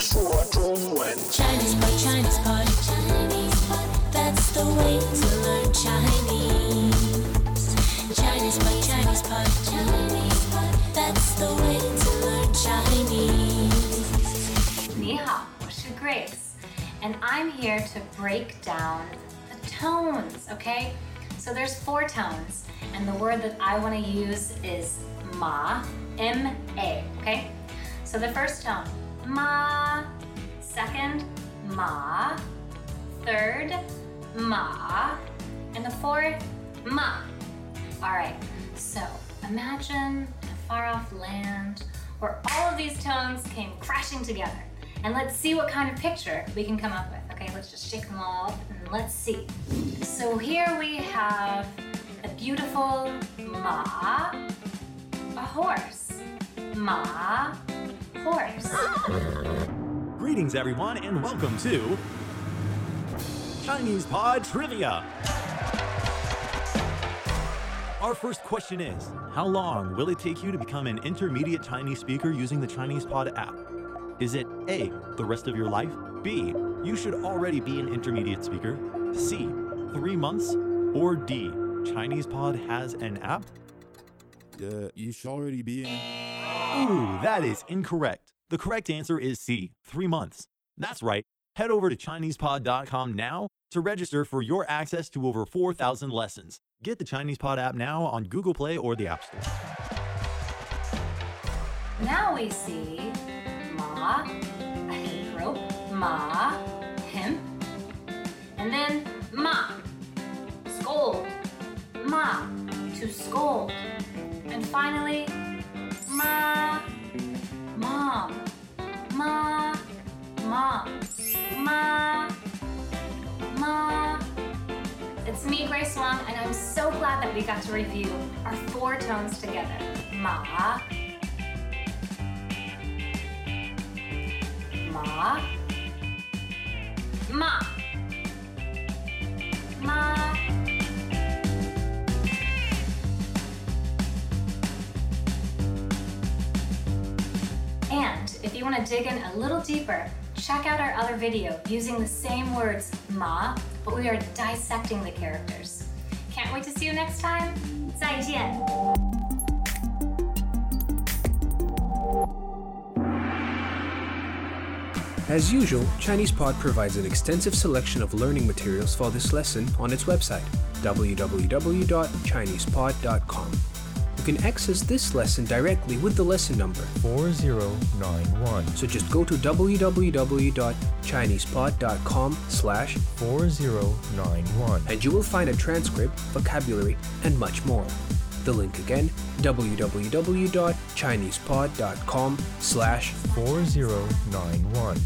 rush for a drum when Chinese Pod, Chinese Pod, Chinese Pod. That's the way to learn Chinese. Chinese Pod, Chinese Pod, Chinese Pod. That's the way to learn Chinese. 你好，我是 Grace, and I'm here to break down the tones. Okay, so there's four tones, and the word that I want to use is ma, m a. Okay. So the first tone ma, second, ma, third, ma, and the fourth, ma. All right, so imagine a far off land where all of these tones came crashing together. And let's see what kind of picture we can come up with. Okay, let's just shake them all up and let's see. So here we have a beautiful ma, a horse. Ma, horse. Greetings, everyone, and welcome to Chinese Pod Trivia. Our first question is How long will it take you to become an intermediate Chinese speaker using the Chinese Pod app? Is it A, the rest of your life? B, you should already be an intermediate speaker? C, three months? Or D, Chinese Pod has an app? Uh, you should already be in. Ooh, that is incorrect. The correct answer is C, three months. That's right. Head over to ChinesePod.com now to register for your access to over 4,000 lessons. Get the Chinese Pod app now on Google Play or the App Store. Now we see ma, a hemp rope, ma, hemp, and then ma, scold, ma, to scold, and finally ma, ma, mom, ma, ma. It's me, Grace Wong, and I'm so glad that we got to review our four tones together. Ma, Ma. Ma. Ma. And if you want to dig in a little deeper, check out our other video using the same words ma, but we are dissecting the characters. Can't wait to see you next time. As usual, ChinesePod provides an extensive selection of learning materials for this lesson on its website, www.chinesepod.com. You can access this lesson directly with the lesson number, 4091 so just go to www.chinesepod.com slash 4091 and you will find a transcript, vocabulary, and much more. The link again, www.chinesepod.com slash 4091